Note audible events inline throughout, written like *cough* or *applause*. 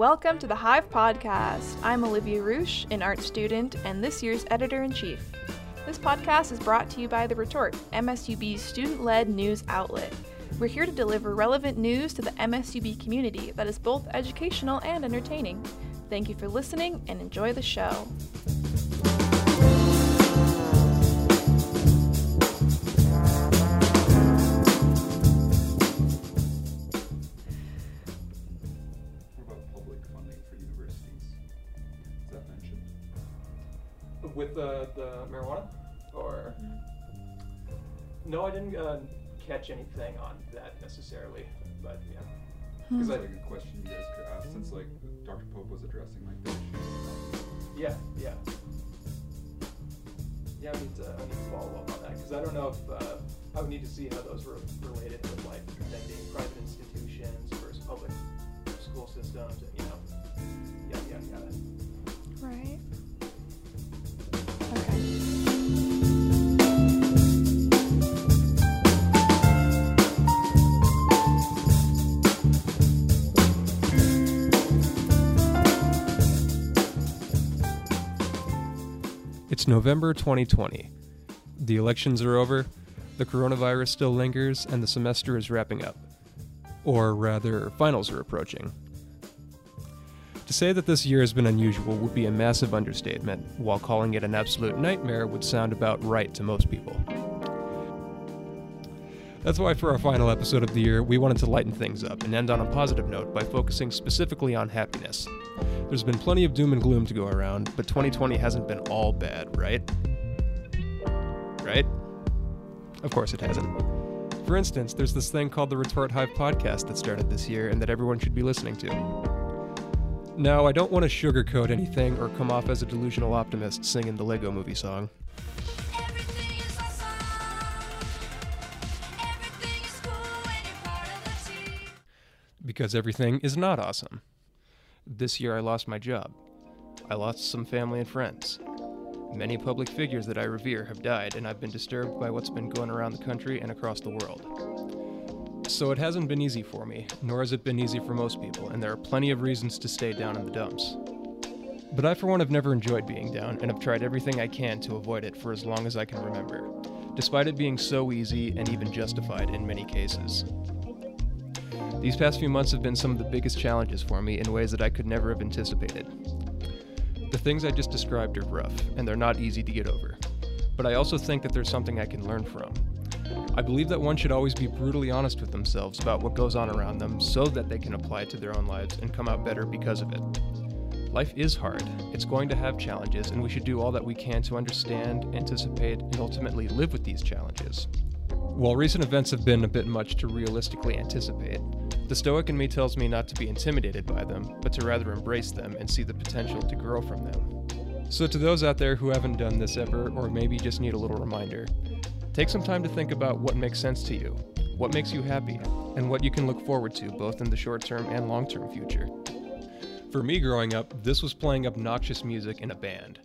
Welcome to the Hive Podcast. I'm Olivia Roosh, an art student and this year's editor in chief. This podcast is brought to you by The Retort, MSUB's student led news outlet. We're here to deliver relevant news to the MSUB community that is both educational and entertaining. Thank you for listening and enjoy the show. With the, the marijuana? Or. No, I didn't uh, catch anything on that necessarily, but yeah. Because that's like a question you guys could ask since like Dr. Pope was addressing like the issues. Yeah, yeah. Yeah, I need to, I need to follow up on that because I don't know if uh, I would need to see how those were related with like them being private institutions versus public school systems, and you know, yada yada yada. Right. It's November 2020. The elections are over, the coronavirus still lingers, and the semester is wrapping up. Or rather, finals are approaching. To say that this year has been unusual would be a massive understatement, while calling it an absolute nightmare would sound about right to most people. That's why, for our final episode of the year, we wanted to lighten things up and end on a positive note by focusing specifically on happiness. There's been plenty of doom and gloom to go around, but 2020 hasn't been all bad, right? Right? Of course it hasn't. For instance, there's this thing called the Retort Hive podcast that started this year and that everyone should be listening to. Now, I don't want to sugarcoat anything or come off as a delusional optimist singing the Lego movie song. Awesome. Cool when you're part of the team. because everything is not awesome. This year I lost my job. I lost some family and friends. Many public figures that I revere have died, and I've been disturbed by what's been going around the country and across the world. So it hasn't been easy for me, nor has it been easy for most people, and there are plenty of reasons to stay down in the dumps. But I, for one, have never enjoyed being down, and have tried everything I can to avoid it for as long as I can remember, despite it being so easy and even justified in many cases. These past few months have been some of the biggest challenges for me in ways that I could never have anticipated. The things I just described are rough, and they're not easy to get over. But I also think that there's something I can learn from. I believe that one should always be brutally honest with themselves about what goes on around them so that they can apply it to their own lives and come out better because of it. Life is hard, it's going to have challenges, and we should do all that we can to understand, anticipate, and ultimately live with these challenges. While recent events have been a bit much to realistically anticipate, the Stoic in me tells me not to be intimidated by them, but to rather embrace them and see the potential to grow from them. So, to those out there who haven't done this ever, or maybe just need a little reminder, take some time to think about what makes sense to you, what makes you happy, and what you can look forward to both in the short term and long term future. For me growing up, this was playing obnoxious music in a band.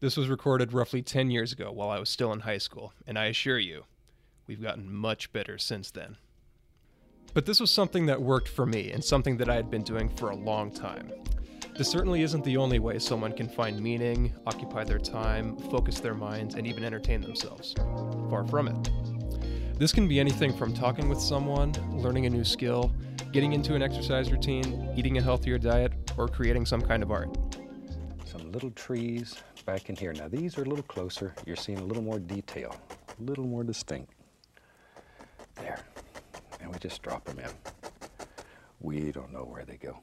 This was recorded roughly 10 years ago while I was still in high school, and I assure you, we've gotten much better since then. But this was something that worked for me and something that I had been doing for a long time. This certainly isn't the only way someone can find meaning, occupy their time, focus their minds, and even entertain themselves. Far from it. This can be anything from talking with someone, learning a new skill, getting into an exercise routine, eating a healthier diet, or creating some kind of art. Some little trees back in here. Now these are a little closer. You're seeing a little more detail, a little more distinct. Just drop them in. We don't know where they go.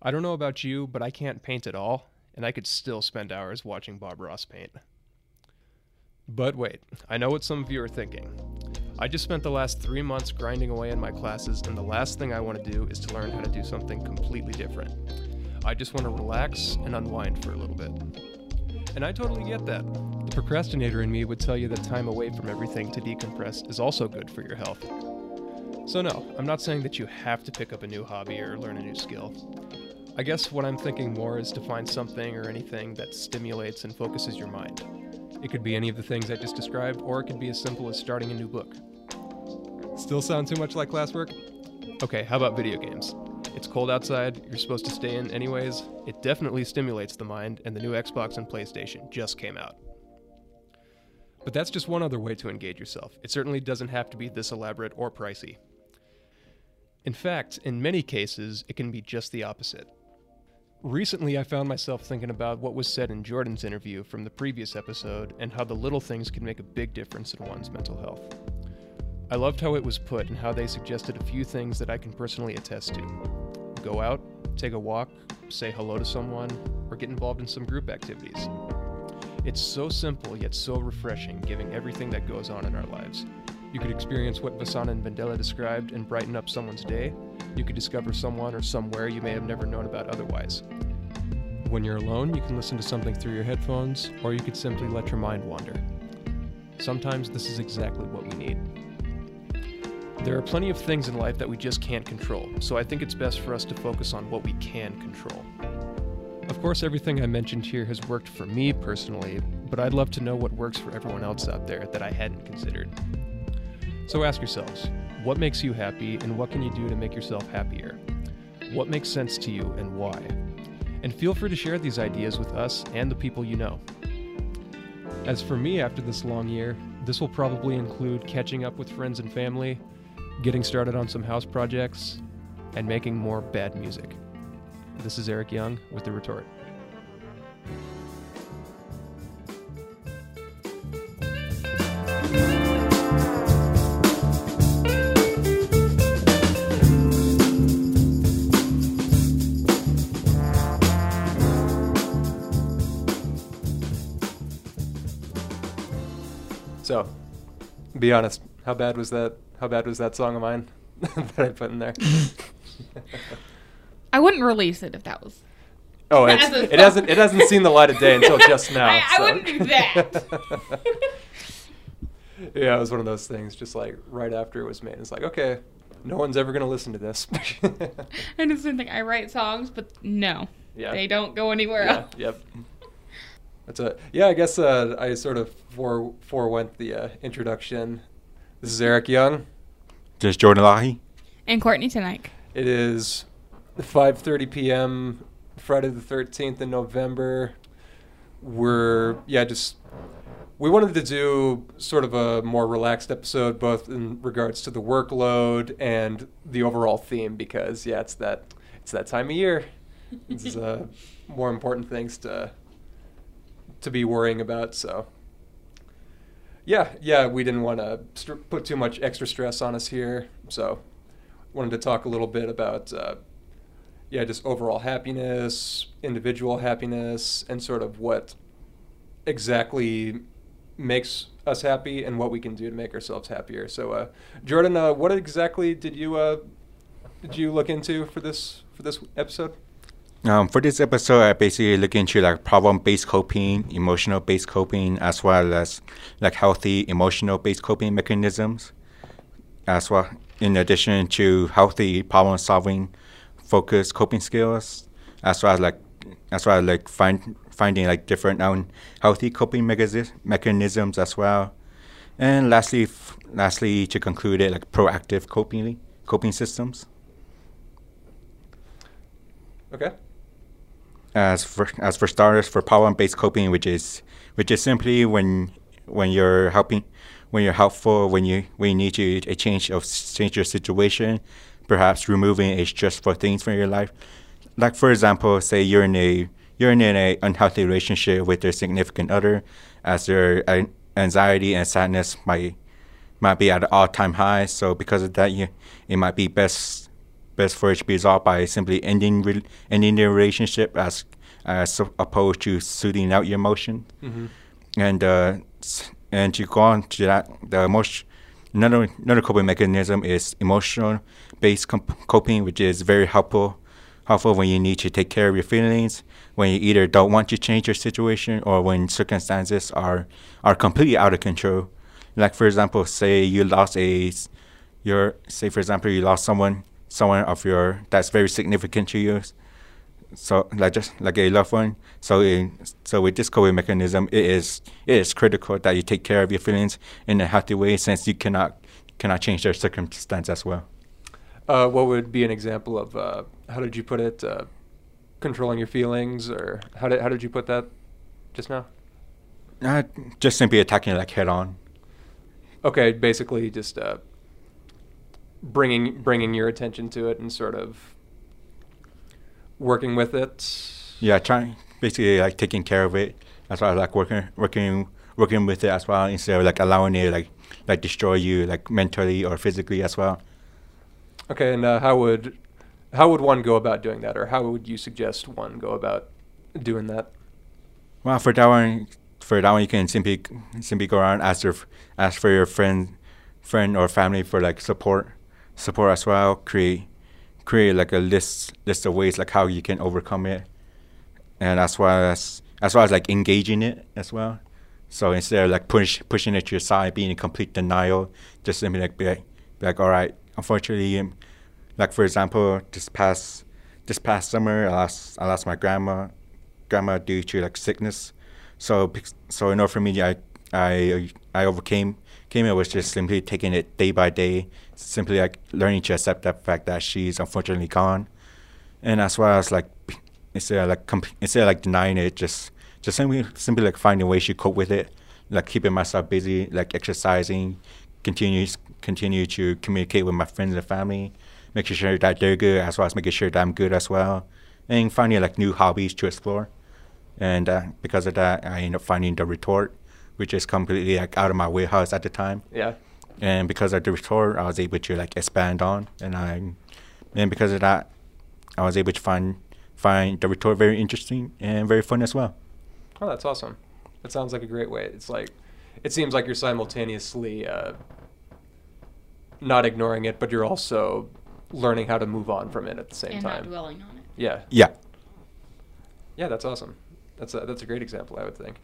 I don't know about you, but I can't paint at all, and I could still spend hours watching Bob Ross paint. But wait, I know what some of you are thinking. I just spent the last three months grinding away in my classes, and the last thing I want to do is to learn how to do something completely different. I just want to relax and unwind for a little bit. And I totally get that. The procrastinator in me would tell you that time away from everything to decompress is also good for your health. So, no, I'm not saying that you have to pick up a new hobby or learn a new skill. I guess what I'm thinking more is to find something or anything that stimulates and focuses your mind. It could be any of the things I just described, or it could be as simple as starting a new book. Still sound too much like classwork? Okay, how about video games? It's cold outside, you're supposed to stay in anyways. It definitely stimulates the mind, and the new Xbox and PlayStation just came out. But that's just one other way to engage yourself. It certainly doesn't have to be this elaborate or pricey. In fact, in many cases, it can be just the opposite. Recently, I found myself thinking about what was said in Jordan's interview from the previous episode and how the little things can make a big difference in one's mental health. I loved how it was put and how they suggested a few things that I can personally attest to. Go out, take a walk, say hello to someone, or get involved in some group activities. It's so simple yet so refreshing, giving everything that goes on in our lives. You could experience what Vasana and Vandela described and brighten up someone's day. You could discover someone or somewhere you may have never known about otherwise. When you're alone, you can listen to something through your headphones, or you could simply let your mind wander. Sometimes this is exactly what we need. There are plenty of things in life that we just can't control, so I think it's best for us to focus on what we can control. Of course, everything I mentioned here has worked for me personally, but I'd love to know what works for everyone else out there that I hadn't considered. So ask yourselves what makes you happy, and what can you do to make yourself happier? What makes sense to you, and why? And feel free to share these ideas with us and the people you know. As for me, after this long year, this will probably include catching up with friends and family, getting started on some house projects, and making more bad music. This is Eric Young with The Retort. So, be honest. How bad was that? How bad was that song of mine *laughs* that I put in there? *laughs* I wouldn't release it if that was. Oh, it's, it hasn't it hasn't seen the light of day until *laughs* just now. I- I so. wouldn't do that. yeah, it was one of those things. Just like right after it was made, it's like okay, no one's ever gonna listen to this. I just didn't think I write songs, but no, yeah. they don't go anywhere Yeah, else. yep. That's a yeah. I guess uh, I sort of fore forewent the uh, introduction. This is Eric Young. Just Jordan Lahi. And Courtney tonight. It is 5:30 p.m. Friday the 13th in November. We're yeah, just we wanted to do sort of a more relaxed episode, both in regards to the workload and the overall theme, because yeah, it's that it's that time of year. It's uh, more important things to to be worrying about. So yeah, yeah, we didn't want to st- put too much extra stress on us here, so wanted to talk a little bit about uh, yeah just overall happiness individual happiness and sort of what exactly makes us happy and what we can do to make ourselves happier. So uh, jordan uh, what exactly did you uh, did you look into for this for this episode Um, for this episode, I basically look into like problem-based coping, emotional-based coping, as well as like healthy emotional-based coping mechanisms, as well. In addition to healthy problem-solving, focused coping skills, as well as like, as well as like find finding like different unhealthy coping mechanis- mechanisms as well. And lastly, f- lastly to conclude it, like proactive coping coping systems. okay as for as for starters for problem-based coping which is which is simply when when you're helping when you're helpful when you when you need to a change of change your situation perhaps removing a stressful things from your life. Like for example say you're in a you're in a unhealthy relationship with your significant other as uh, anxiety and sadness might might be at an all-time high. So because of that you it might be best best for be resolved by simply ending re- ending the relationship as as opposed to soothing out your emotion. mm-hmm. And uh, and to go on to that, the emotion another another coping mechanism is emotional based comp- coping, which is very helpful helpful when you need to take care of your feelings, when you either don't want to change your situation or when circumstances are are completely out of control. Like for example, say you lost a your say for example you lost someone someone of your that's very significant to you so like just like a loved one. So in, so with this coping mechanism, it is it is critical that you take care of your feelings in a healthy way, since you cannot cannot change their circumstance as well. Uh, what would be an example of uh, how did you put it? Uh, controlling your feelings, or how did how did you put that just now? Uh, just simply attacking like head on. Okay, basically just uh, bringing bringing your attention to it and sort of working with it. Yeah, trying basically like taking care of it as well as like working working working with it as well instead of like allowing it like like destroy you like mentally or physically as well. Okay, and uh, how would how would one go about doing that, or how would you suggest one go about doing that? Well, for that one, for that one, you can simply simply go around ask your ask for your friend, friend or family for like support, support as well. Create create like a list list of ways like how you can overcome it, and as well as as well as like engaging it as well. So instead of like push pushing it to your side, being in complete denial, just simply like be like, be like all right, unfortunately, um, like for example, this past this past summer, I lost I lost my grandma grandma due to like sickness. So so in order for me, I I I overcame it was just simply taking it day by day, simply like learning to accept that fact that she's unfortunately gone, and as well as like *clears throat* instead of like comp- instead of like denying it, just just simply simply like finding ways to cope with it, like keeping myself busy, like exercising, continue continue to communicate with my friends and family, making sure that they're good as well as making sure that I'm good as well, and finding like new hobbies to explore. And uh, because of that, I ended up finding the retort, which is completely like out of my warehouse at the time. Yeah. And because of the retort, I was able to like expand on, and I, and because of that, I was able to find find the retort very interesting and very fun as well. Oh, that's awesome. That sounds like a great way. It's like, it seems like you're simultaneously uh, not ignoring it, but you're also learning how to move on from it at the same time. and time. not dwelling on it. Yeah. Yeah. Yeah, that's awesome. That's a, that's a great example, I would think.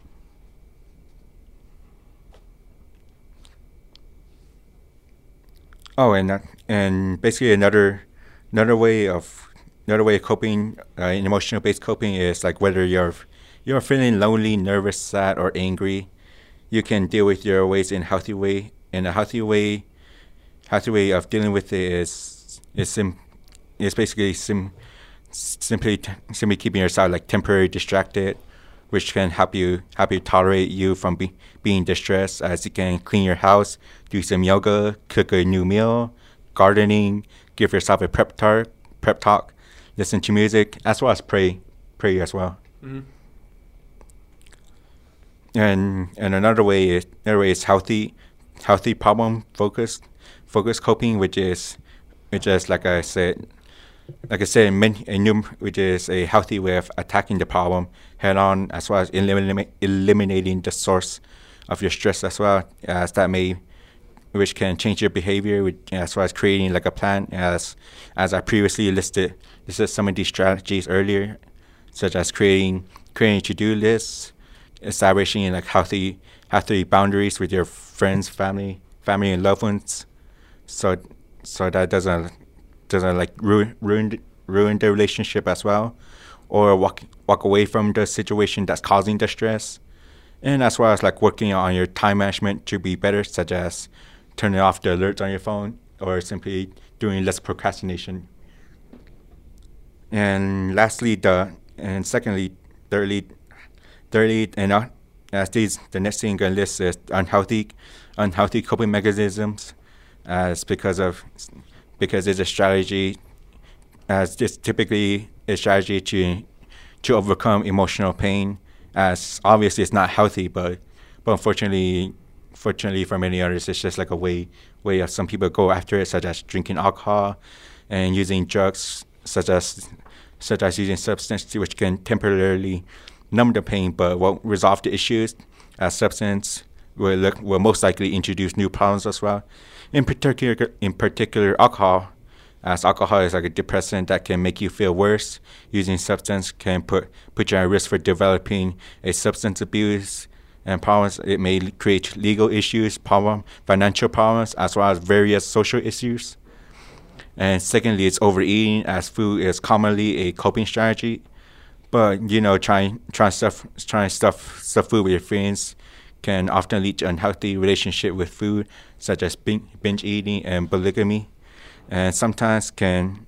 Oh, and that, and basically another another way of another way of coping uh, in emotional based coping is like whether you're you're feeling lonely, nervous, sad, or angry, you can deal with your ways in a healthy way. And a healthy way, healthy way of dealing with it is is sim, is basically sim, simply t- simply keeping yourself like temporarily distracted, which can help you help you tolerate you from be, being distressed. As you can clean your house, do some yoga, cook a new meal, gardening, give yourself a prep talk, prep talk, listen to music, as well as pray, pray as well. Mm-hmm. And and another way is another way is healthy, healthy problem focused, focused coping, which is which is like I said, like I said, men- num- which is a healthy way of attacking the problem head on, as well as eliminate, eliminating the source of your stress, as well as that may, which can change your behavior, with, as well as creating like a plan, as as I previously listed, this is some of these strategies earlier, such as creating creating to do lists, establishing like healthy healthy boundaries with your friends, family, family and loved ones, so so that doesn't doesn't like ruin ruin ruin the relationship as well, or walk walk away from the situation that's causing the stress, and as well as like working on your time management to be better, such as turning off the alerts on your phone or simply doing less procrastination. And lastly, the and secondly, thirdly, thirdly, and uh, as these the next thing on the list is unhealthy, unhealthy coping mechanisms, as because of because it's a strategy, as this typically a strategy to to overcome emotional pain. As obviously it's not healthy, but but unfortunately, fortunately for many others, it's just like a way way of some people go after it, such as drinking alcohol and using drugs, such as such as using substances which can temporarily numb the pain but won't resolve the issues. As substance will look, will most likely introduce new problems as well. In particular, in particular, alcohol, as alcohol is like a depressant that can make you feel worse. Using substance can put put you at risk for developing a substance abuse and problems. It may create legal issues, problem, financial problems, as well as various social issues. And secondly, it's overeating, as food is commonly a coping strategy. But you know, trying trying stuff trying stuff stuff food with your friends can often lead to unhealthy relationship with food, such as binge eating and polygamy, and sometimes can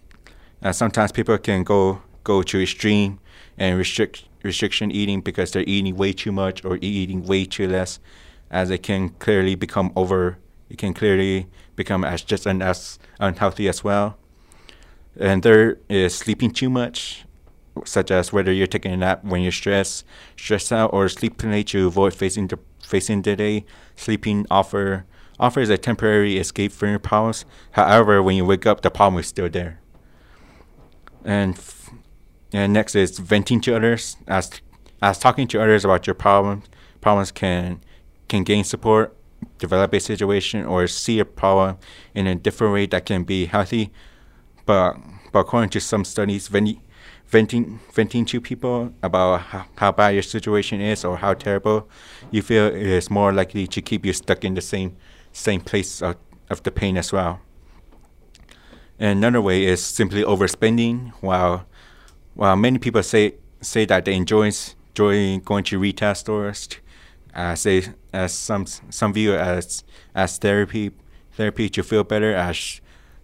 uh, sometimes people can go go to extreme and restrict restriction eating because they're eating way too much or eating way too less, as it can clearly become over. It can clearly become as just and as unhealthy as well. And there is sleeping too much, such as whether you're taking a nap when you're stressed, stressed out, or sleeping late to avoid facing the facing the day. Sleeping offer offers a temporary escape from your problems. However, when you wake up, the problem is still there. And f- and next is venting to others. As as talking to others about your problems problems can can gain support, develop a situation, or see a problem in a different way that can be healthy. But but according to some studies, venting venting venting to people about how, how bad your situation is or how terrible you feel is more likely to keep you stuck in the same same place of, of the pain as well. And another way is simply overspending. While while many people say say that they enjoy enjoy going to retail stores, uh, say as some some view as as therapy therapy to feel better, as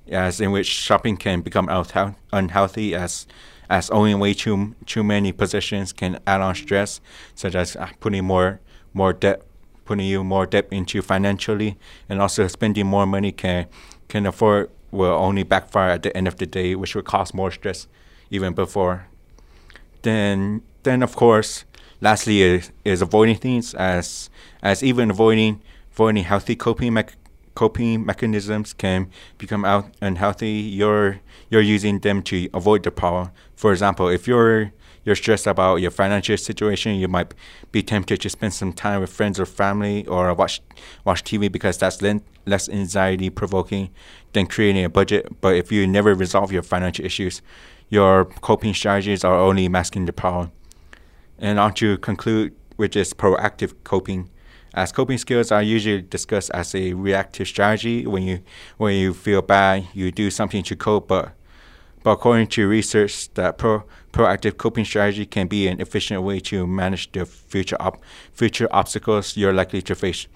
as in which shopping can become unhealth- unhealthy as as owning way too too many possessions can add on stress, such as putting more more debt putting you more debt into financially, and also spending more money can can afford will only backfire at the end of the day, which will cause more stress even before. Then then of course, lastly is, is avoiding things as as even avoiding avoiding healthy coping mech- coping mechanisms can become out unhealthy. You're you're using them to avoid the problem. For example, if you're you're stressed about your financial situation, you might be tempted to spend some time with friends or family or watch watch TV because that's less anxiety provoking than creating a budget. But if you never resolve your financial issues, your coping strategies are only masking the problem. And on to conclude, which is proactive coping. As coping skills are usually discussed as a reactive strategy. When you when you feel bad, you do something to cope. But but according to research, that pro, proactive coping strategy can be an efficient way to manage the future op, future obstacles you're likely to face.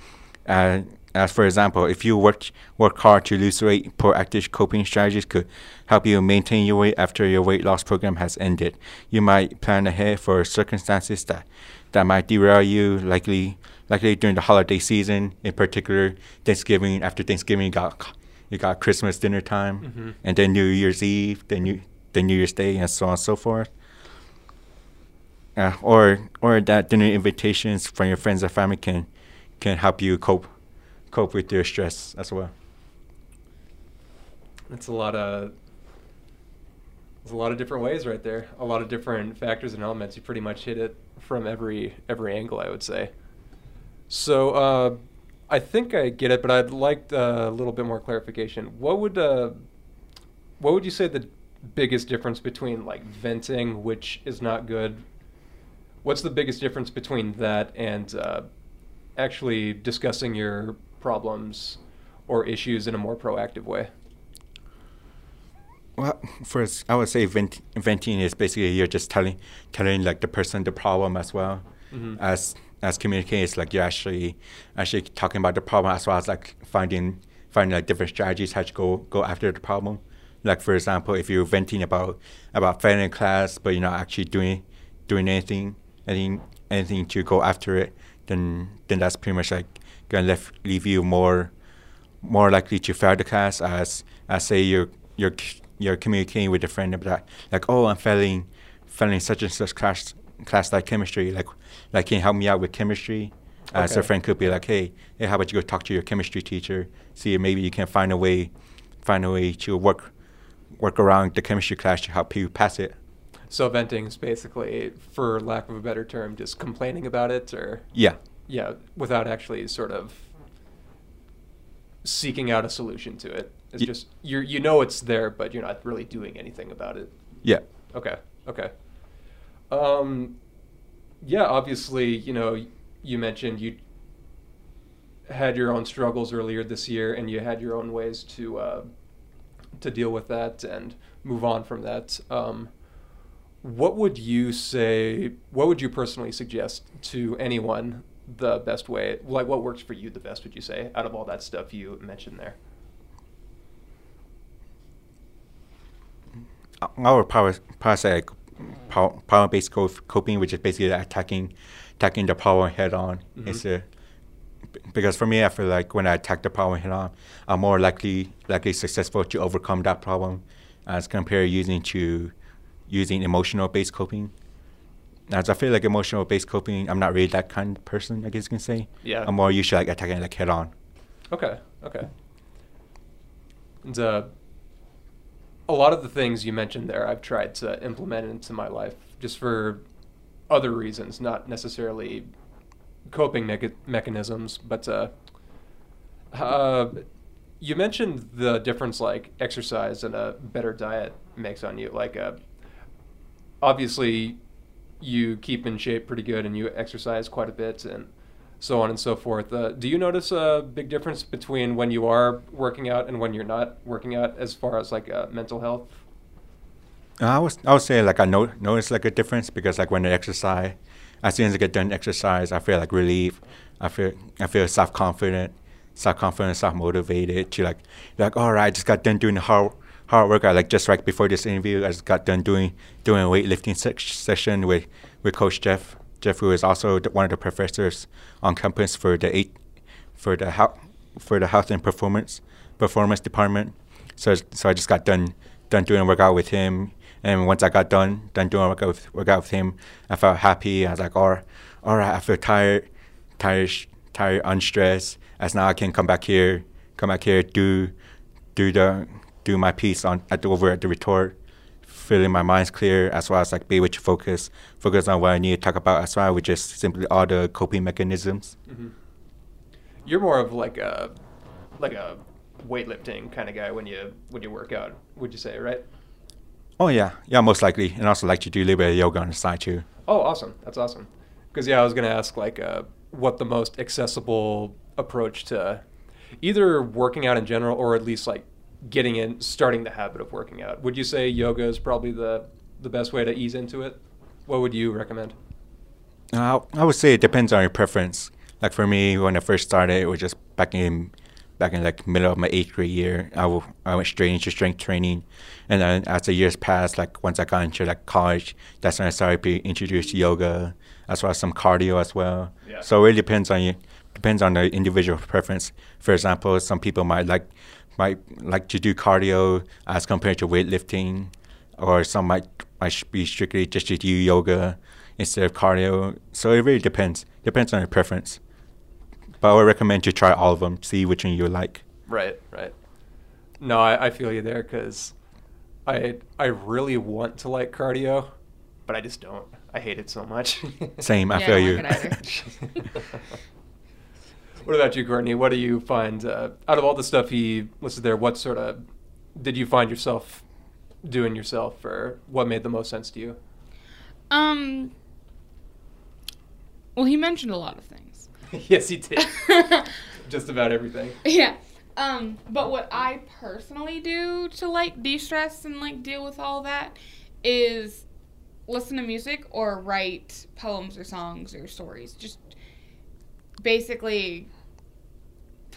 Uh, as for example, if you work work hard to lose weight, proactive coping strategies could help you maintain your weight after your weight loss program has ended. You might plan ahead for circumstances that that might derail you, likely likely during the holiday season, in particular Thanksgiving. After Thanksgiving, got you got Christmas dinner time, Mhm. and then New Year's Eve, then New then New Year's Day, and so on and so forth. Uh, or or that dinner invitations from your friends or family can can help you cope cope with your stress as well. It's a lot of there's a lot of different ways right there. A lot of different factors and elements. You pretty much hit it from every every angle, I would say. So uh, I think I get it, but I'd like uh, a little bit more clarification. What would uh, what would you say the biggest difference between like venting, which is not good? What's the biggest difference between that and uh, actually discussing your problems or issues in a more proactive way? Well, first, I would say vent- venting is basically you're just telling telling like the person the problem as well Mhm. as as communicating. It's like you're actually actually talking about the problem as well as like finding finding like different strategies how to go go after the problem. Like for example, if you're venting about about failing in class, but you're not actually doing doing anything anything anything to go after it, then then that's pretty much like gonna left, leave you more more likely to fail the class as as say you're you're you're communicating with a friend about like oh I'm failing failing such and such class class like chemistry like like can you help me out with chemistry as a friend could be like hey hey how about you go talk to your chemistry teacher see if maybe you can find a way find a way to work work around the chemistry class to help you pass it So venting is basically, for lack of a better term, just complaining about it, or yeah yeah, without actually sort of seeking out a solution to it. It's just you you know it's there, but you're not really doing anything about it. yeah Okay, okay. Um, yeah, obviously, you know, you mentioned you had your own struggles earlier this year, and you had your own ways to uh, to deal with that and move on from that. Um, what would you say? What would you personally suggest to anyone? The best way, like what works for you the best? Would you say out of all that stuff you mentioned there? our power power say like power, power based coping, which is basically attacking attacking the problem head on. Mhm. It's a because for me, I feel like when I attack the problem head on, I'm more likely likely successful to overcome that problem as compared using to using emotional based coping. As I feel like emotional based coping, I'm not really that kind of person. I guess you can say. Yeah. I'm more usually like attacking like head on. Okay. Okay. And uh, a lot of the things you mentioned there, I've tried to implement into my life just for other reasons, not necessarily coping mecha- mechanisms. But uh, uh, you mentioned the difference, like exercise and a better diet makes on you. Like, uh, obviously, you keep in shape pretty good, and you exercise quite a bit, and so on and so forth. Uh, do you notice a big difference between when you are working out and when you're not working out, as far as like uh, mental health? I was I would say like I know notice like a difference because like when I exercise, as soon as I get done exercise, I feel like relief. I feel I feel self confident, self confident, self motivated to like like all right, I just got done doing the hard hard workout. Like just right before this interview, I just got done doing doing a weightlifting se- session with with Coach Jeff. Jeff, who is also one of the professors on campus for the eight for the health for the health and performance performance department. So so I just got done done doing a workout with him. And once I got done done doing a workout with, workout with him, I felt happy. I was like, all right, all right, I feel tired, tired, tired, unstressed. As now I can come back here, come back here, do do the do my piece on at the, over at the retort, feeling my mind's clear as well as like be able to focus focus on what I need to talk about as well, which is simply all the coping mechanisms. hmm You're more of like a like a weightlifting kind of guy when you when you work out. Would you say right? Oh yeah, yeah, most likely, and also like to do a little bit of yoga on the side too. Oh, awesome! That's awesome. Because yeah, I was gonna ask like uh, what the most accessible approach to either working out in general or at least like getting in, starting the habit of working out. Would you say yoga is probably the the best way to ease into it? What would you recommend? Uh, I would say it depends on your preference. Like for me, when I first started, it was just back in back in like middle of my eighth grade year. I, w- I went straight into strength training, and then as the years passed, like once I got into like college, that's when I started being introduced to yoga, as well as some cardio as well. Yeah. So it really depends on you. Depends on the individual preference. For example, some people might like might like to do cardio as compared to weightlifting, or some might might be strictly just to do yoga instead of cardio. So it really depends. Depends on your preference. But I would recommend you try all of them, see which one you like. Right, right. No, I, I feel you there because I I really want to like cardio, but I just don't. I hate it so much. Same, I Yeah, I feel don't you. *laughs* *laughs* like it either. what about you, Courtney? What do you find uh, out of all the stuff he listed there? What sort of did you find yourself doing yourself, or what made the most sense to you? Um. Well, he mentioned a lot of things. *laughs* yes, he did. *laughs* Just about everything. yeah. Um, but what I personally do to like de-stress and like deal with all that is listen to music or write poems or songs or stories. Just basically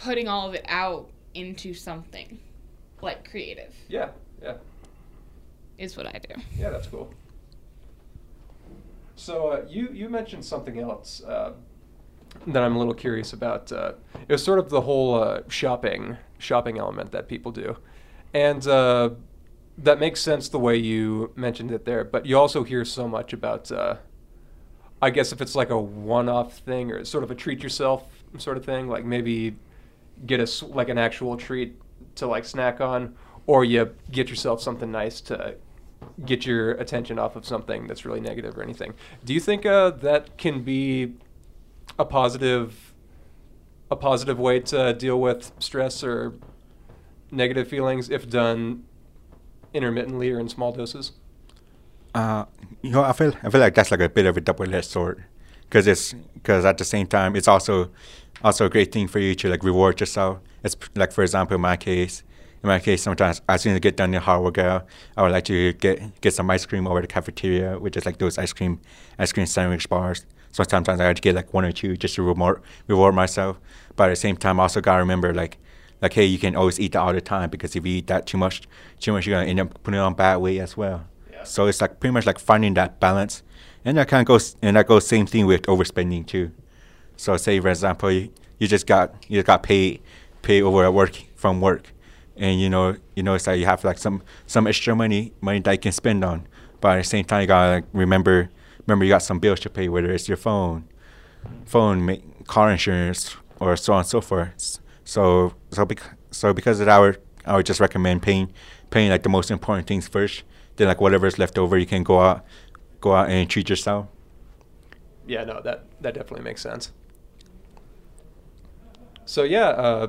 putting all of it out into something like creative Yeah, yeah, is what I do. yeah. That's cool. So uh, you you mentioned something else uh, that I'm a little curious about. Uh, it was sort of the whole uh, shopping shopping element that people do, and uh, that makes sense the way you mentioned it there. But you also hear so much about. Uh, I guess if it's like a one-off thing or sort of a treat yourself sort of thing, like maybe get a like an actual treat to like snack on, or you get yourself something nice to get your attention off of something that's really negative or anything. Do you think uh, that can be a positive a positive way to deal with stress or negative feelings if done intermittently or in small doses? Uh, you know, I feel I feel like that's like a bit of a double-edged sword, because it's because at the same time it's also also a great thing for you to like reward yourself. It's like for example in my case, in my case, sometimes as soon as I get done the hard workout, I would like to get get some ice cream over the cafeteria, which is like those ice cream ice cream sandwich bars. So sometimes I had to get like one or two just to reward reward myself. But at the same time, I also gotta remember like like hey, you can always eat that all the time because if you eat that too much, too much, you're gonna end up putting on bad weight as well. Yeah. So it's like pretty much like finding that balance, and that kind of goes and that goes same thing with overspending too. So say for example, you, you just got you got paid paid over at work from work, and you know you know it's like you have like some some extra money money that you can spend on, but at the same time you gotta like remember remember you got some bills to pay, whether it's your phone, phone, car insurance, or so on and so forth. So so bec- so because of that, I would, I would just recommend paying paying like the most important things first. Then like whatever's left over, you can go out go out and treat yourself. Yeah, no, that that definitely makes sense. So yeah, uh,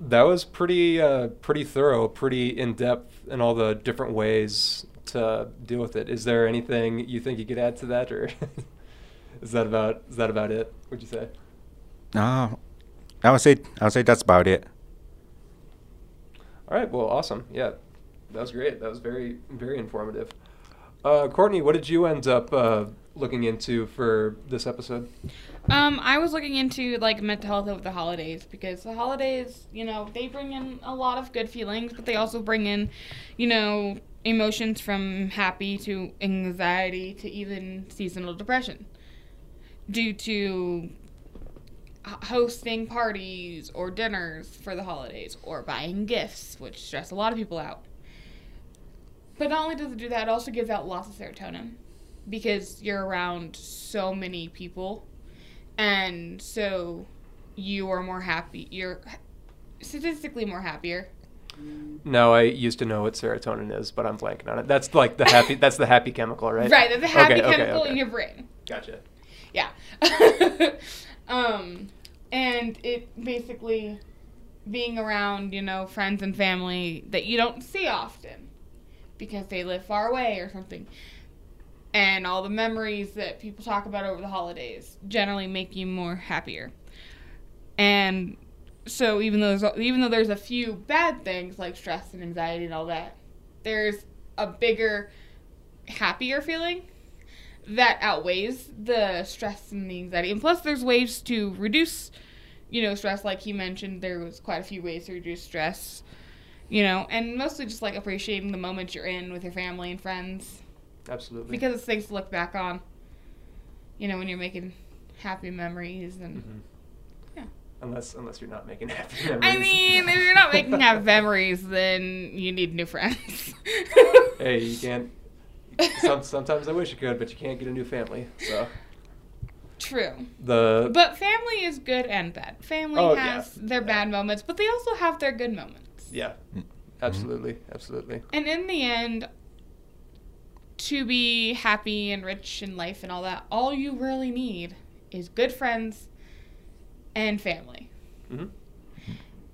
that was pretty uh, pretty thorough, pretty in depth in all the different ways to deal with it. Is there anything you think you could add to that, or *laughs* is that about is that about it? Would you say? No, I would say I would say that's about it. All right. Well, awesome. Yeah, that was great. That was very very informative. Uh, Courtney, what did you end up uh, looking into for this episode? Um, I was looking into like mental health over the holidays because the holidays, you know, they bring in a lot of good feelings, but they also bring in, you know, emotions from happy to anxiety to even seasonal depression due to hosting parties or dinners for the holidays or buying gifts, which stress a lot of people out. But not only does it do that, it also gives out lots of serotonin because you're around so many people and so you are more happy you're statistically more happier No, I used to know what serotonin is, but I'm blanking on it. That's like the happy. that's the happy chemical, right? right that's a happy Okay, okay, chemical okay. in your brain Gotcha. yeah *laughs* um and it basically being around you know friends and family that you don't see often because they live far away or something and all the memories that people talk about over the holidays generally make you more happier and so even though there's, even though there's a few bad things like stress and anxiety and all that there's a bigger happier feeling that outweighs the stress and the anxiety. And plus, there's ways to reduce, you know, stress. Like he mentioned, there was quite a few ways to reduce stress, you know, and mostly just like appreciating the moment you're in with your family and friends Absolutely. because it's things to look back on, you know, when you're making happy memories and. Mhm. Yeah. Unless unless you're not making *laughs* happy memories. I mean, if you're not making happy *laughs* memories, then you need new friends. *laughs* hey, you can't. Some, sometimes I wish you could, but you can't get a new family. So True. the But family is good and bad. Family Oh, yeah. has their bad moments, but they also have their good moments. Yeah, absolutely, absolutely. And in the end, to be happy and rich in life and all that, all you really need is good friends and family. hmm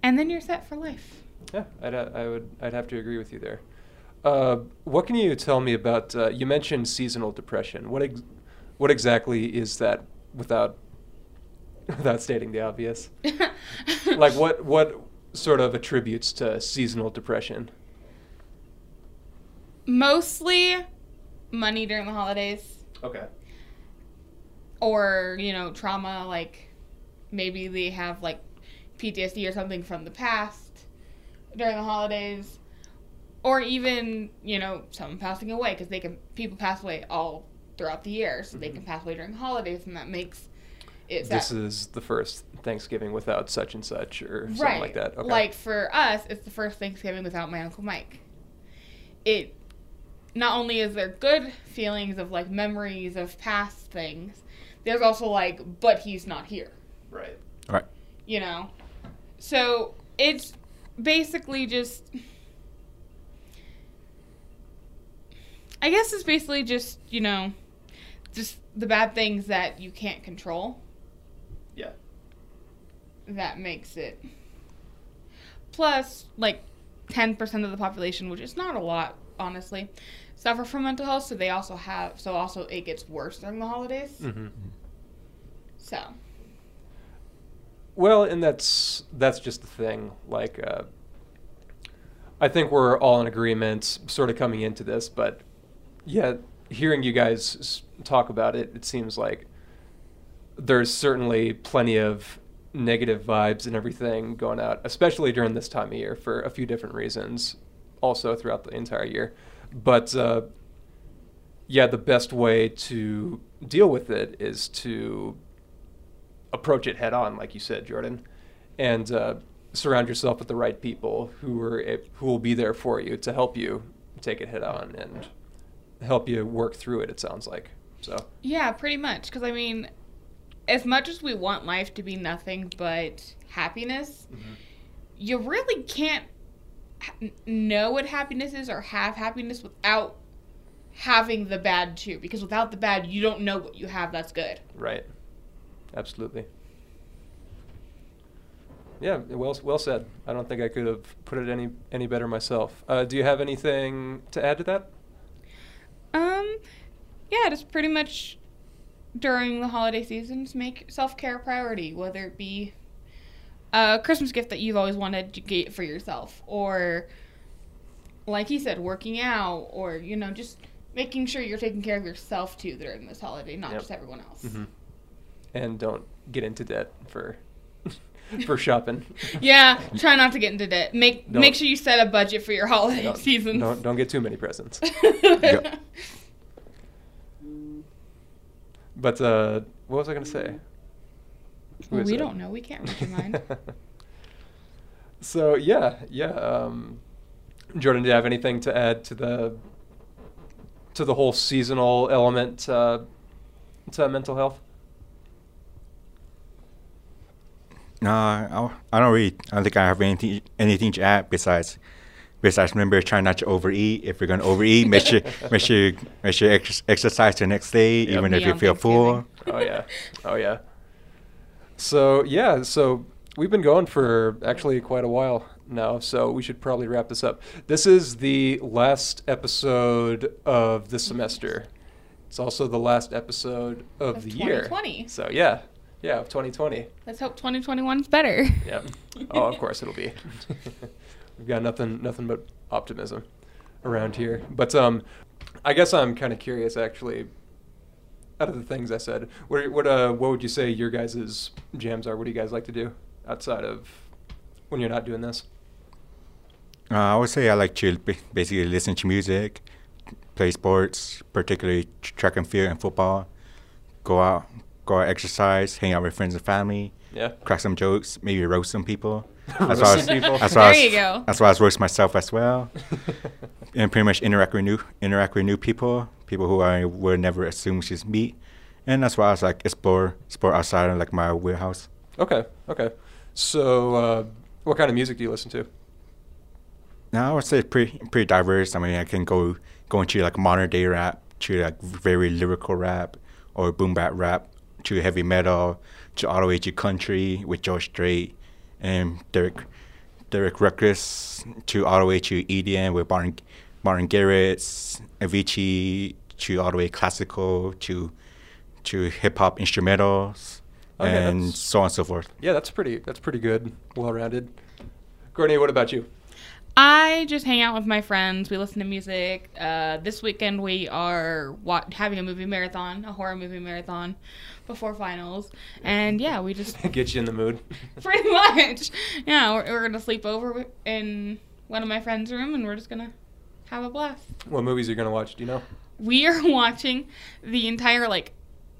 And then you're set for life. Yeah, I'd, uh, I would I'd have to agree with you there. Uh, what can you tell me about? Uh, you mentioned seasonal depression. What ex- what exactly is that? Without *laughs* without stating the obvious, *laughs* like what what sort of attributes to seasonal depression? Mostly money during the holidays. Okay. or you know trauma like maybe they have like PTSD or something from the past during the holidays or even you know someone passing away because they can people pass away all throughout the year so they mm-hmm. can pass away during holidays and that makes it This that- is the first Thanksgiving without such and such, or something like that. Okay. like for us it's the first Thanksgiving without my uncle Mike it not only is there good feelings of like memories of past things there's also like but he's not here right. Right. you know so it's basically just i guess it's basically just you know just the bad things that you can't control Yeah. That makes it. Plus like 10% of the population which is not a lot honestly suffer from mental health so they also have so also it gets worse during the holidays. Hmm so. Well, and that's that's just the thing. Like, uh, I think we're all in agreement, sort of coming into this, but yeah, hearing you guys talk about it, it seems like there's certainly plenty of negative vibes and everything going out, especially during this time of year for a few different reasons, also throughout the entire year. But uh, yeah, the best way to deal with it is to approach it head on, like you said, Jordan, and uh, surround yourself with the right people who are who will be there for you to help you take it head on and help you work through it. It sounds like so. Yeah, pretty much. Because I mean, as much as we want life to be nothing but happiness, you really can't know what happiness is or have happiness without having the bad too. Because without the bad, you don't know what you have that's good. Right. Absolutely. Yeah, well, well said. I don't think I could have put it any any better myself. Uh, do you have anything to add to that? Um, yeah, just pretty much during the holiday seasons, make self care a priority, whether it be a Christmas gift that you've always wanted to get for yourself, or like he said, working out, or you know, just making sure you're taking care of yourself too during this holiday, not Yep. just everyone else. Mm-hmm. And don't get into debt for *laughs* for shopping. *laughs* Yeah, try not to get into debt. Make Don't- make sure you set a budget for your holiday Don't, don't don't get too many presents. *laughs* Yep. But uh, what was I gonna say? Well, we it? don't know. We can't read your mind. *laughs* so yeah, yeah. Um, Jordan, do you have anything to add to the to the whole seasonal element uh, to mental health? No, I, I don't really. I don't think I have anything anything to add besides besides remember try not to overeat. If you're gonna overeat, make sure *laughs* make sure you- make sure you ex- exercise the next day, Yep. even Me if you feel full. Oh yeah, oh yeah. So yeah, so we've been going for actually quite a while now, so we should probably wrap this up. This is the last episode of the semester. It's also the last episode of, Of the year. 2020. So yeah, yeah, of 2020. Let's hope 2021's better. Yep. Oh, of course it'll be. *laughs* We've got nothing, nothing but optimism around here. But um, I guess I'm kind of curious, actually. Out of the things I said, what, what, uh, what would you say your guys' jams are? What do you guys like to do outside of when you're not doing this? Uh, I would say I like to basically listen to music, play sports, particularly track and field and football. Go out, go out, exercise, hang out with friends and family, Yeah. crack some jokes, maybe roast some people. Roast why I some people. That's why I was- you go. That's why I was roast myself as well, *laughs* and pretty much interact with new interact with new people, people who I would never assume she's meet, and that's why I was like explore explore outside of like my warehouse. Okay. Okay. So, uh, what kind of music do you listen to? Now I would say pretty pretty diverse. I mean, I can go go into like modern day rap to like very lyrical rap or boom bap rap to heavy metal to all the way to country with George Strait and Derek Derek Ruckus to all the way to EDM with Martin Martin Garrix, Avicii to all the way classical to to hip hop instrumentals Okay, and so on and so forth. Yeah, that's pretty. That's pretty good. Well-rounded. Courtney, what about you? I just hang out with my friends. We listen to music. Uh, this weekend we are wa- having a movie marathon, a horror movie marathon, before finals. And yeah, we just *laughs* Get you in the mood. *laughs* pretty much, yeah, we're, we're gonna sleep over in one of my friends' room, and we're just gonna have a blast. what movies are you gonna watch? Do you know? We are *laughs* watching the entire like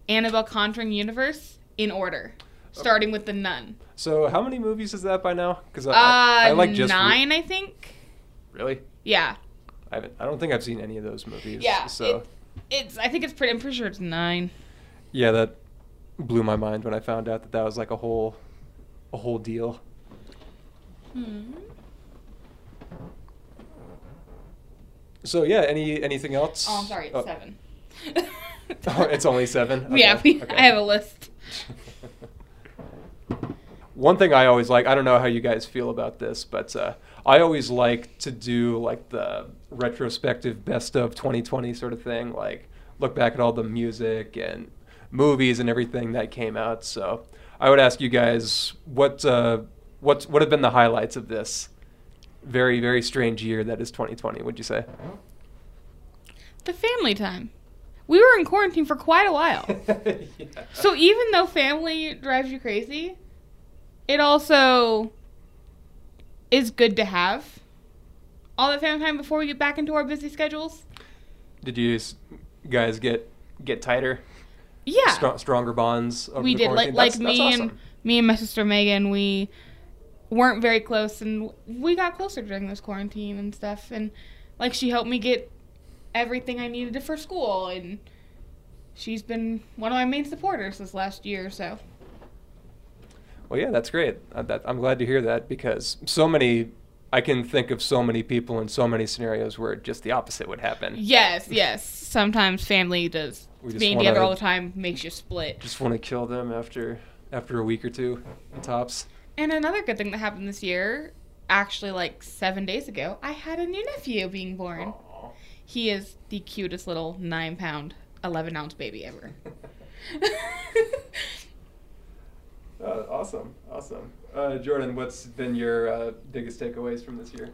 Annabelle Conjuring universe in order, starting with the Nun. So, how many movies is that by now? Because I, Uh, I, I like just re- nine, I think. really. Yeah, I haven't. I don't think I've seen any of those movies. yeah. So it- it's. I think it's pretty. I'm pretty sure it's nine. yeah, that blew my mind when I found out that that was like a whole, a whole deal. Hmm. So yeah, any anything else? Oh, I'm sorry. It's Oh. seven. *laughs* Oh, it's only seven. *laughs* Yeah, we, okay. I have a list. *laughs* One thing I always like, I don't know how you guys feel about this, but uh, I always like to do like the retrospective best of 2020 sort of thing, like look back at all the music and movies and everything that came out. So I would ask you guys what uh, what what have been the highlights of this very very strange year that is 2020. Would you say? The family time. We were in quarantine for quite a while. *laughs* Yeah. So even though family drives you crazy, it also is good to have all that family time before we get back into our busy schedules. Did you guys get get tighter? Yeah. Stro- stronger bonds. Over we the did like like That's- me that's and me and my sister Megan we weren't very close and we got closer during this quarantine and stuff and like she helped me get everything I needed for school and she's been one of my main supporters this last year or so. Well, yeah, that's great. Uh, that, I'm glad to hear that because so many, I can think of so many people in so many scenarios where just the opposite would happen. Yes, yes. Sometimes family does just being together all the time makes you split. Just want to kill them after after a week or two, tops. And another good thing that happened this year, actually like seven days ago, I had a new nephew being born. He is the cutest little nine pound, eleven ounce baby ever. *laughs* Uh, awesome, awesome. Uh, Jordan, what's been your uh, biggest takeaways from this year?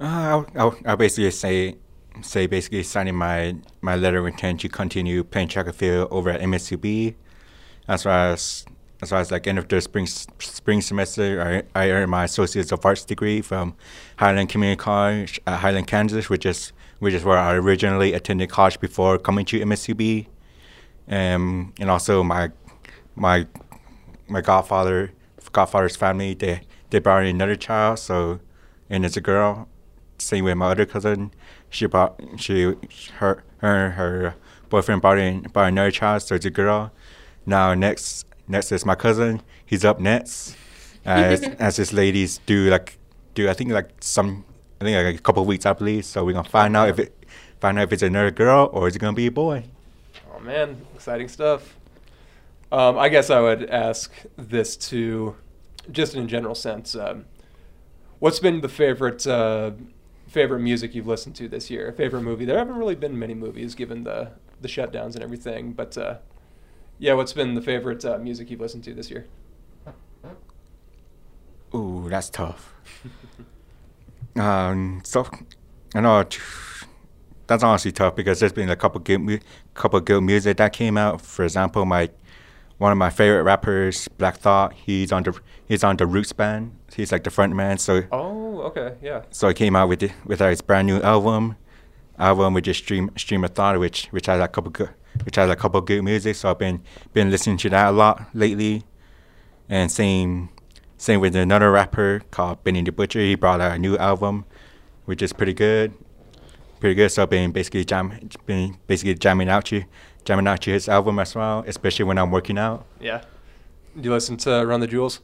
Uh, I'll, I'll, I'll basically say say basically signing my, my letter of intent to continue playing track and field over at MSUB. As far as as far as like end of the spring spring semester, I, I earned my Associates of Arts degree from Highland Community College at Highland, Kansas, which is which is where I originally attended college before coming to MSUB. Um, and also my my my godfather godfather's family they they brought in another child, so and it's a girl. Same with my other cousin. She brought she her her her boyfriend brought in brought another child, so it's a girl. Now next next is my cousin. He's up next. As *laughs* as this ladies do like do I think like some I think like a couple of weeks I believe. So we're gonna find out if it find out if it's another girl or is it gonna be a boy. Oh man, exciting stuff. Um, I guess I would ask this to, just in a general sense, um, what's been the favorite uh, favorite music you've listened to this year? Favorite movie? There haven't really been many movies given the the shutdowns and everything, but uh, yeah, what's been the favorite uh, music you've listened to this year? Ooh, that's tough. *laughs* um, so I know that's honestly tough because there's been a couple good, mu- couple good music that came out. For example, my one of my favorite rappers, Black Thought, he's on the he's on the Roots band. He's like the front man. So Oh, okay, yeah. so he came out with it, with his brand new album, album which is Stream Stream of Thought, which which has a couple good which has a couple good music. So I've been been listening to that a lot lately, and same same with another rapper called Benny the Butcher. He brought out a new album, which is pretty good, pretty good. So I've been basically jam been basically jamming out to jamming out his album as well, especially when I'm working out. Yeah. Do you listen to Run the Jewels?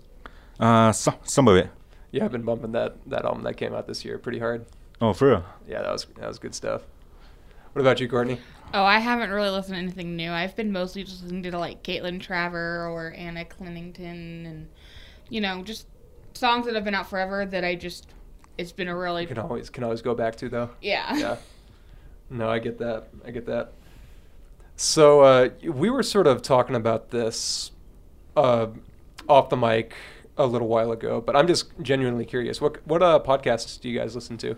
Uh, some some of it. Yeah, I've been bumping that that album that came out this year pretty hard. Oh, for real. Yeah, that was that was good stuff. What about you, Courtney? Oh, I haven't really listened to anything new. I've been mostly just listening to like Caitlin Traver or Anna Clendening and you know, just songs that have been out forever that I just it's been a really You can always can always go back to though. yeah. yeah. No, I get that. I get that. So uh, we were sort of talking about this uh, off the mic a little while ago, but I'm just genuinely curious. What what uh, podcasts do you guys listen to?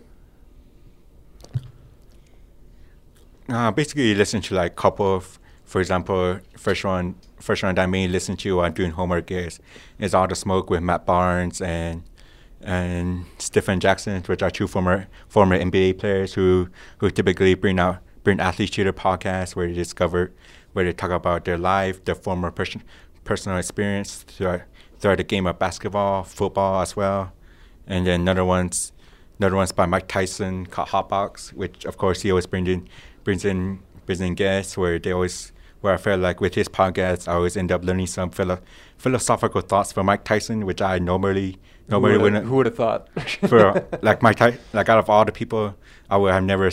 Uh, basically, you listen to like couple of, for example, first one, first one that I listen to while doing homework is is All the Smoke with Matt Barnes and and Stephen Jackson, which are two former former NBA players who who typically bring out bring athletes to their podcast where they discover where they talk about their life, their former person, personal experience throughout throughout the game of basketball, football as well, and then another one's another one's by Mike Tyson called Hotbox, which of course he always brings in brings in brings in guests where they always where I feel like with his podcast I always end up learning some philo- philosophical thoughts from Mike Tyson, which I normally normally who wouldn't who would have thought? *laughs* for *laughs* like Mike Ty- like out of all the people I would have never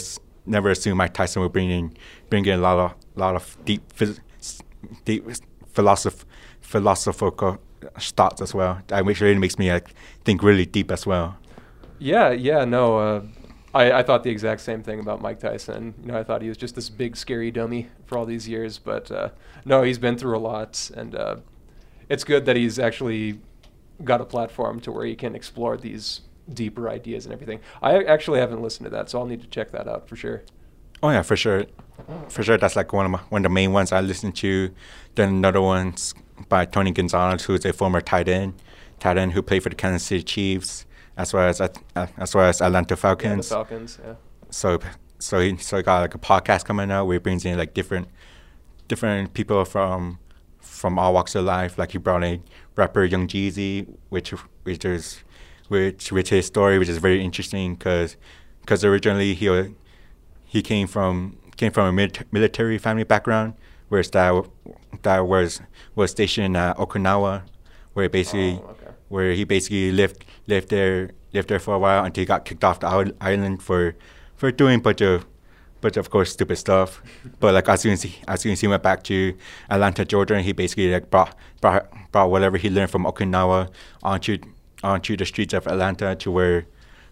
never assumed Mike Tyson would bring in bring in a lot of lot of deep deep philosoph- philosophical thoughts as well. That which really makes me like think really deep as well. Yeah, yeah, no. Uh, I, I thought the exact same thing about Mike Tyson. You know, I thought he was just this big, scary dummy for all these years, but uh, no, he's been through a lot, and uh, it's good that he's actually got a platform to where he can explore these deeper ideas and everything. I actually haven't listened to that, so I'll need to check that out for sure. Oh yeah, for sure, for sure. That's like one of my, one of the main ones I listen to. Then another one's by Tony Gonzalez, who's a former tight end, tight end who played for the Kansas City Chiefs as well as uh, as well as Atlanta Yeah, Falcons. Falcons, yeah. so so he so he got like a podcast coming out where he brings in like different different people from from all walks of life. Like he brought in rapper Young Jeezy, which which is which which his story, which is very interesting because because originally he he came from came from a mil- military family background, where dad dad was was stationed in uh, Okinawa, where basically Oh, okay. where he basically lived lived there lived there for a while until he got kicked off the isl- island for for doing bunch of bunch of, of course stupid stuff. but like as soon as he as soon as he went back to Atlanta, Georgia, he basically like brought brought brought whatever he learned from Okinawa onto onto the streets of Atlanta to where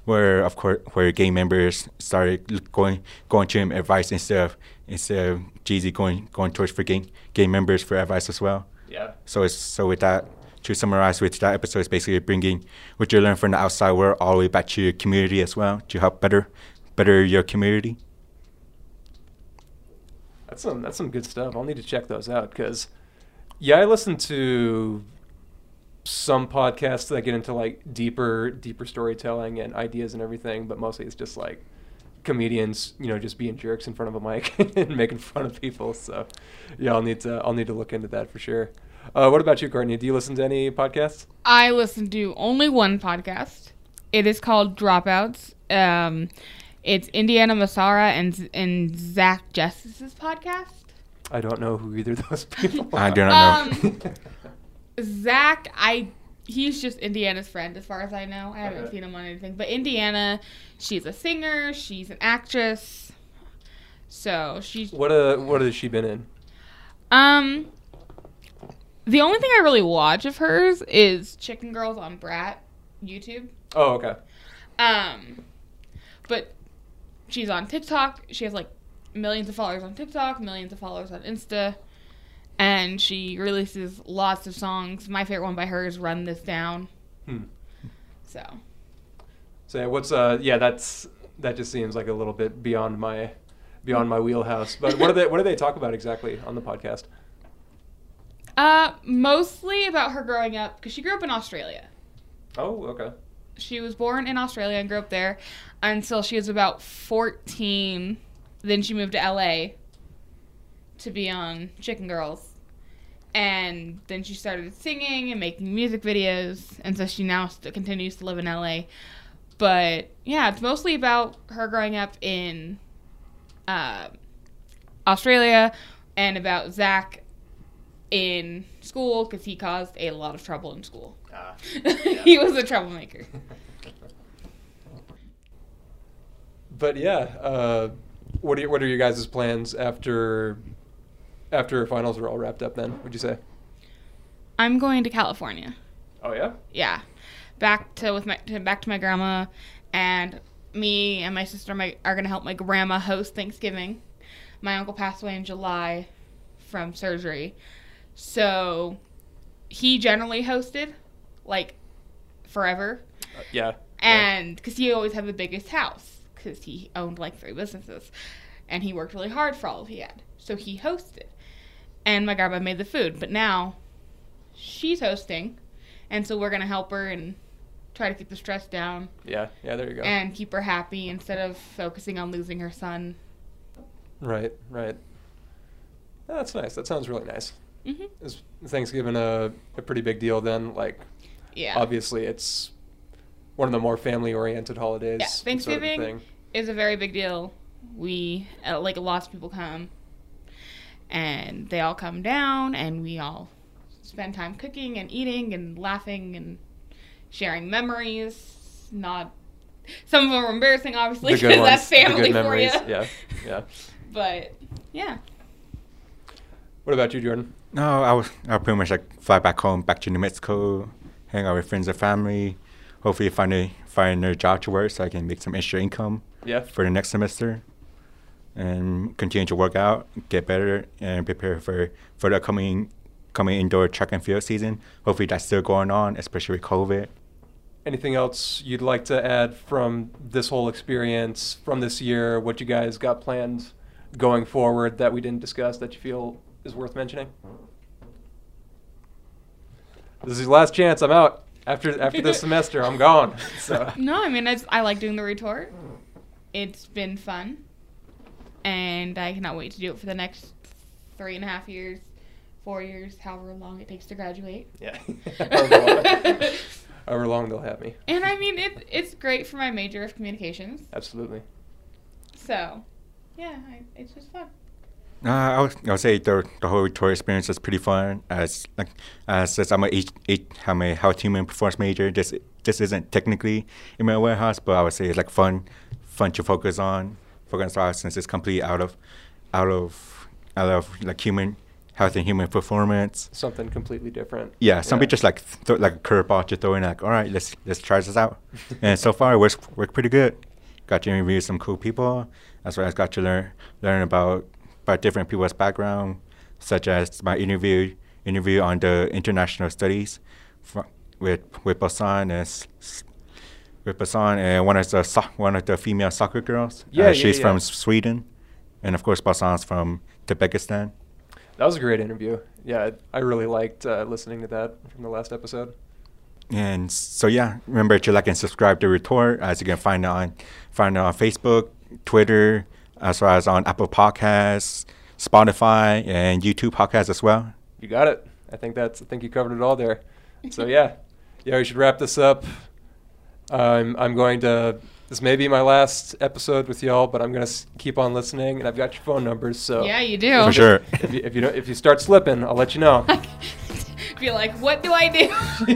where of course where gay members started going going to him advice instead of instead of Jeezy going going towards for gay gay members for advice as well. Yeah. So it's so with that to summarize with that episode is basically bringing what you learn from the outside world all the way back to your community as well to help better better your community. That's some that's some good stuff. I'll need to check those out because, yeah, I listen to some podcasts that get into like deeper deeper storytelling and ideas and everything, but mostly it's just like comedians, you know, just being jerks in front of a mic *laughs* and making fun of people. So, yeah, I'll need to I'll need to look into that for sure. Uh, what about you, Courtney? Do you listen to any podcasts? I listen to only one podcast. It is called Dropouts. Um, it's Indiana Massara and and Zach Justice's podcast. I don't know who either of those *laughs* people are. I do not know. Um, Zach, I he's just Indiana's friend as far as I know. I haven't Okay. seen him on anything, but Indiana, she's a singer, she's an actress. So she's what uh what has she been in? um the only thing I really watch of hers is Chicken Girls on Brat YouTube. Oh, okay. Um, but she's on TikTok. She has like millions of followers on TikTok, millions of followers on Insta, and she releases lots of songs. My favorite one by her is "Run This Down." Hmm. So So yeah, what's uh yeah that's that just seems like a little bit beyond my beyond my wheelhouse. But what do they what do they talk about exactly on the podcast? Uh, mostly about her growing up because she grew up in Australia. Oh, okay. She was born in Australia and grew up there until she was about 14. Then she moved to LA to be on Chicken Girls. And then she started singing and making music videos. And so she now st- continues to live in LA. But yeah, it's mostly about her growing up in uh, Australia and about Zach in school because he caused a lot of trouble in school. Ah, *laughs* he was a troublemaker. *laughs* But yeah, uh, what are what are your guys' plans after after finals are all wrapped up? Then would you say? I'm going to California. Oh yeah. Yeah, back to with my to, back to my grandma, and me and my sister my, are gonna help my grandma host Thanksgiving. My uncle passed away in July from surgery, so he generally hosted like forever, Uh, yeah. and because he always had the biggest house because he owned like three businesses, and he worked really hard for all he had, so he hosted, and my grandma made the food, but now she's hosting, and so we're gonna help her and try to keep the stress down Yeah. Yeah. There you go. and keep her happy instead of focusing on losing her son. right. Right. That's nice. That sounds really nice. hmm Is Thanksgiving a, a pretty big deal then? Like, Yeah, obviously, it's one of the more family-oriented holidays. Yeah, sort of Thanksgiving is a very big deal. We uh, like lots of people come, and they all come down, and we all spend time cooking and eating and laughing and sharing memories. Not some of them are embarrassing, obviously, The good *laughs* because ones, that's the family good for you. memories. Yeah. *laughs* Yeah. But yeah, What about you, Jordan? No, I was I pretty much like fly back home, back to New Mexico, hang out with friends and family. Hopefully, find a find a job to work so I can make some extra income Yeah. for the next semester, and continue to work out, get better, and prepare for for the coming coming indoor track and field season. Hopefully, that's still going on, especially with COVID. anything else you'd like to add from this whole experience from this year? What you guys got planned going forward that we didn't discuss that you feel is worth mentioning? This is your last chance. I'm out after after this *laughs* semester. I'm gone. *laughs* So No, I mean, it's, I like doing the retort. It's been fun. And I cannot wait to do it for the next three and a half years, four years, however long it takes to graduate. yeah, *laughs* however, long, they'll have me. And I mean, it, it's great for my major of communications. Absolutely. So, yeah, I, it's just fun. Uh, I would, I would say the the whole tour experience is pretty fun. As like as since I'm a H, H, I'm a health human performance major. This this isn't technically in my warehouse, but I would say it's like fun, fun to focus on, on since it's completely out of, out of, out of like human health and human performance. Something completely different. Yeah, some people just like th- like a curveball to throw in like, all right, let's let's try this out. *laughs* and so far it works worked pretty good. Got to interview some cool people, as well as got to learn learn about about different people's background, such as my interview interview on the international studies fr- with with Basan and s- with Basan and one of the so- one of the female soccer girls. Yeah, Uh, yeah, she's yeah. from Sweden, and of course Basan's from Tajikistan. That was a great interview. Yeah, I I really liked uh, listening to that from the last episode. And so yeah, remember to like and subscribe to Retort as you can find it on find it on Facebook, Twitter, as well as on Apple Podcasts, Spotify, and YouTube podcasts as well. You got it. I think that's. I think you covered it all there. So yeah, *laughs* yeah, we should wrap this up. I'm I'm going to. This may be my last episode with y'all, but I'm gonna s- keep on listening, and I've got your phone numbers. So Yeah, you do. For sure. If you if you, don't, if you start slipping, I'll let you know. *laughs* Be like, what do I do? *laughs*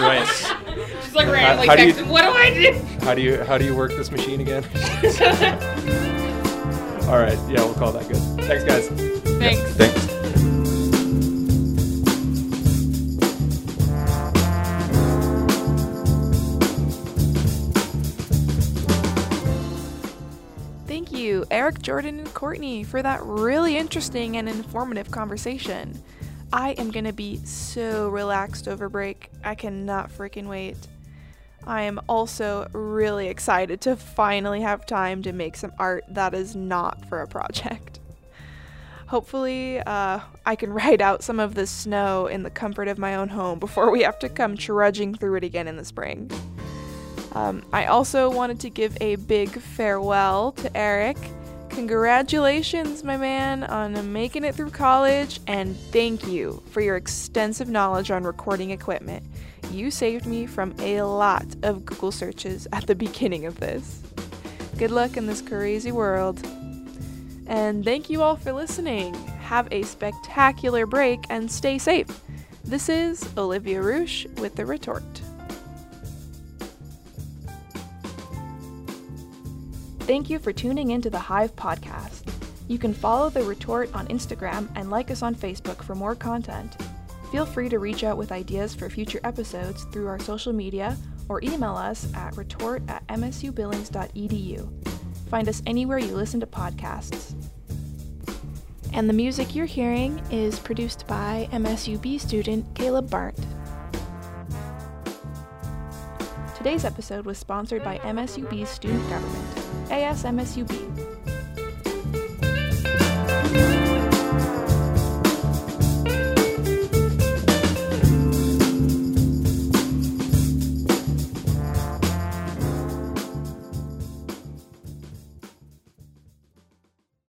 right. Just like randomly how do you- texting, what do I do? How do you how do you work this machine again? *laughs* all right. Yeah, we'll call that good. Thanks, guys. Thanks. Thanks. Eric, Jordan, and Courtney, for that really interesting and informative conversation. I am to be so relaxed over break. I cannot freaking wait. I am also really excited to finally have time to make some art that is not for a project. Hopefully, uh, I can ride out some of the snow in the comfort of my own home before we have to come trudging through it again in the spring. Um, I also wanted to give a big farewell to Eric. Congratulations, my man, on making it through college, and thank you for your extensive knowledge on recording equipment. You saved me from a lot of Google searches *laughs* at the beginning of this. Good luck in this crazy world. And thank you all for listening. Have a spectacular break and stay safe. This is Olivia Roosh with The Retort. Thank you for tuning into the Hive podcast. You can follow The Retort on Instagram and like us on Facebook for more content. Feel free to reach out with ideas for future episodes through our social media or email us at retort at msubillings.edu. Find us anywhere you listen to podcasts. And the music you're hearing is produced by MSUB student Caleb Bart. Today's episode was sponsored by MSUB's student government, ASMSUB.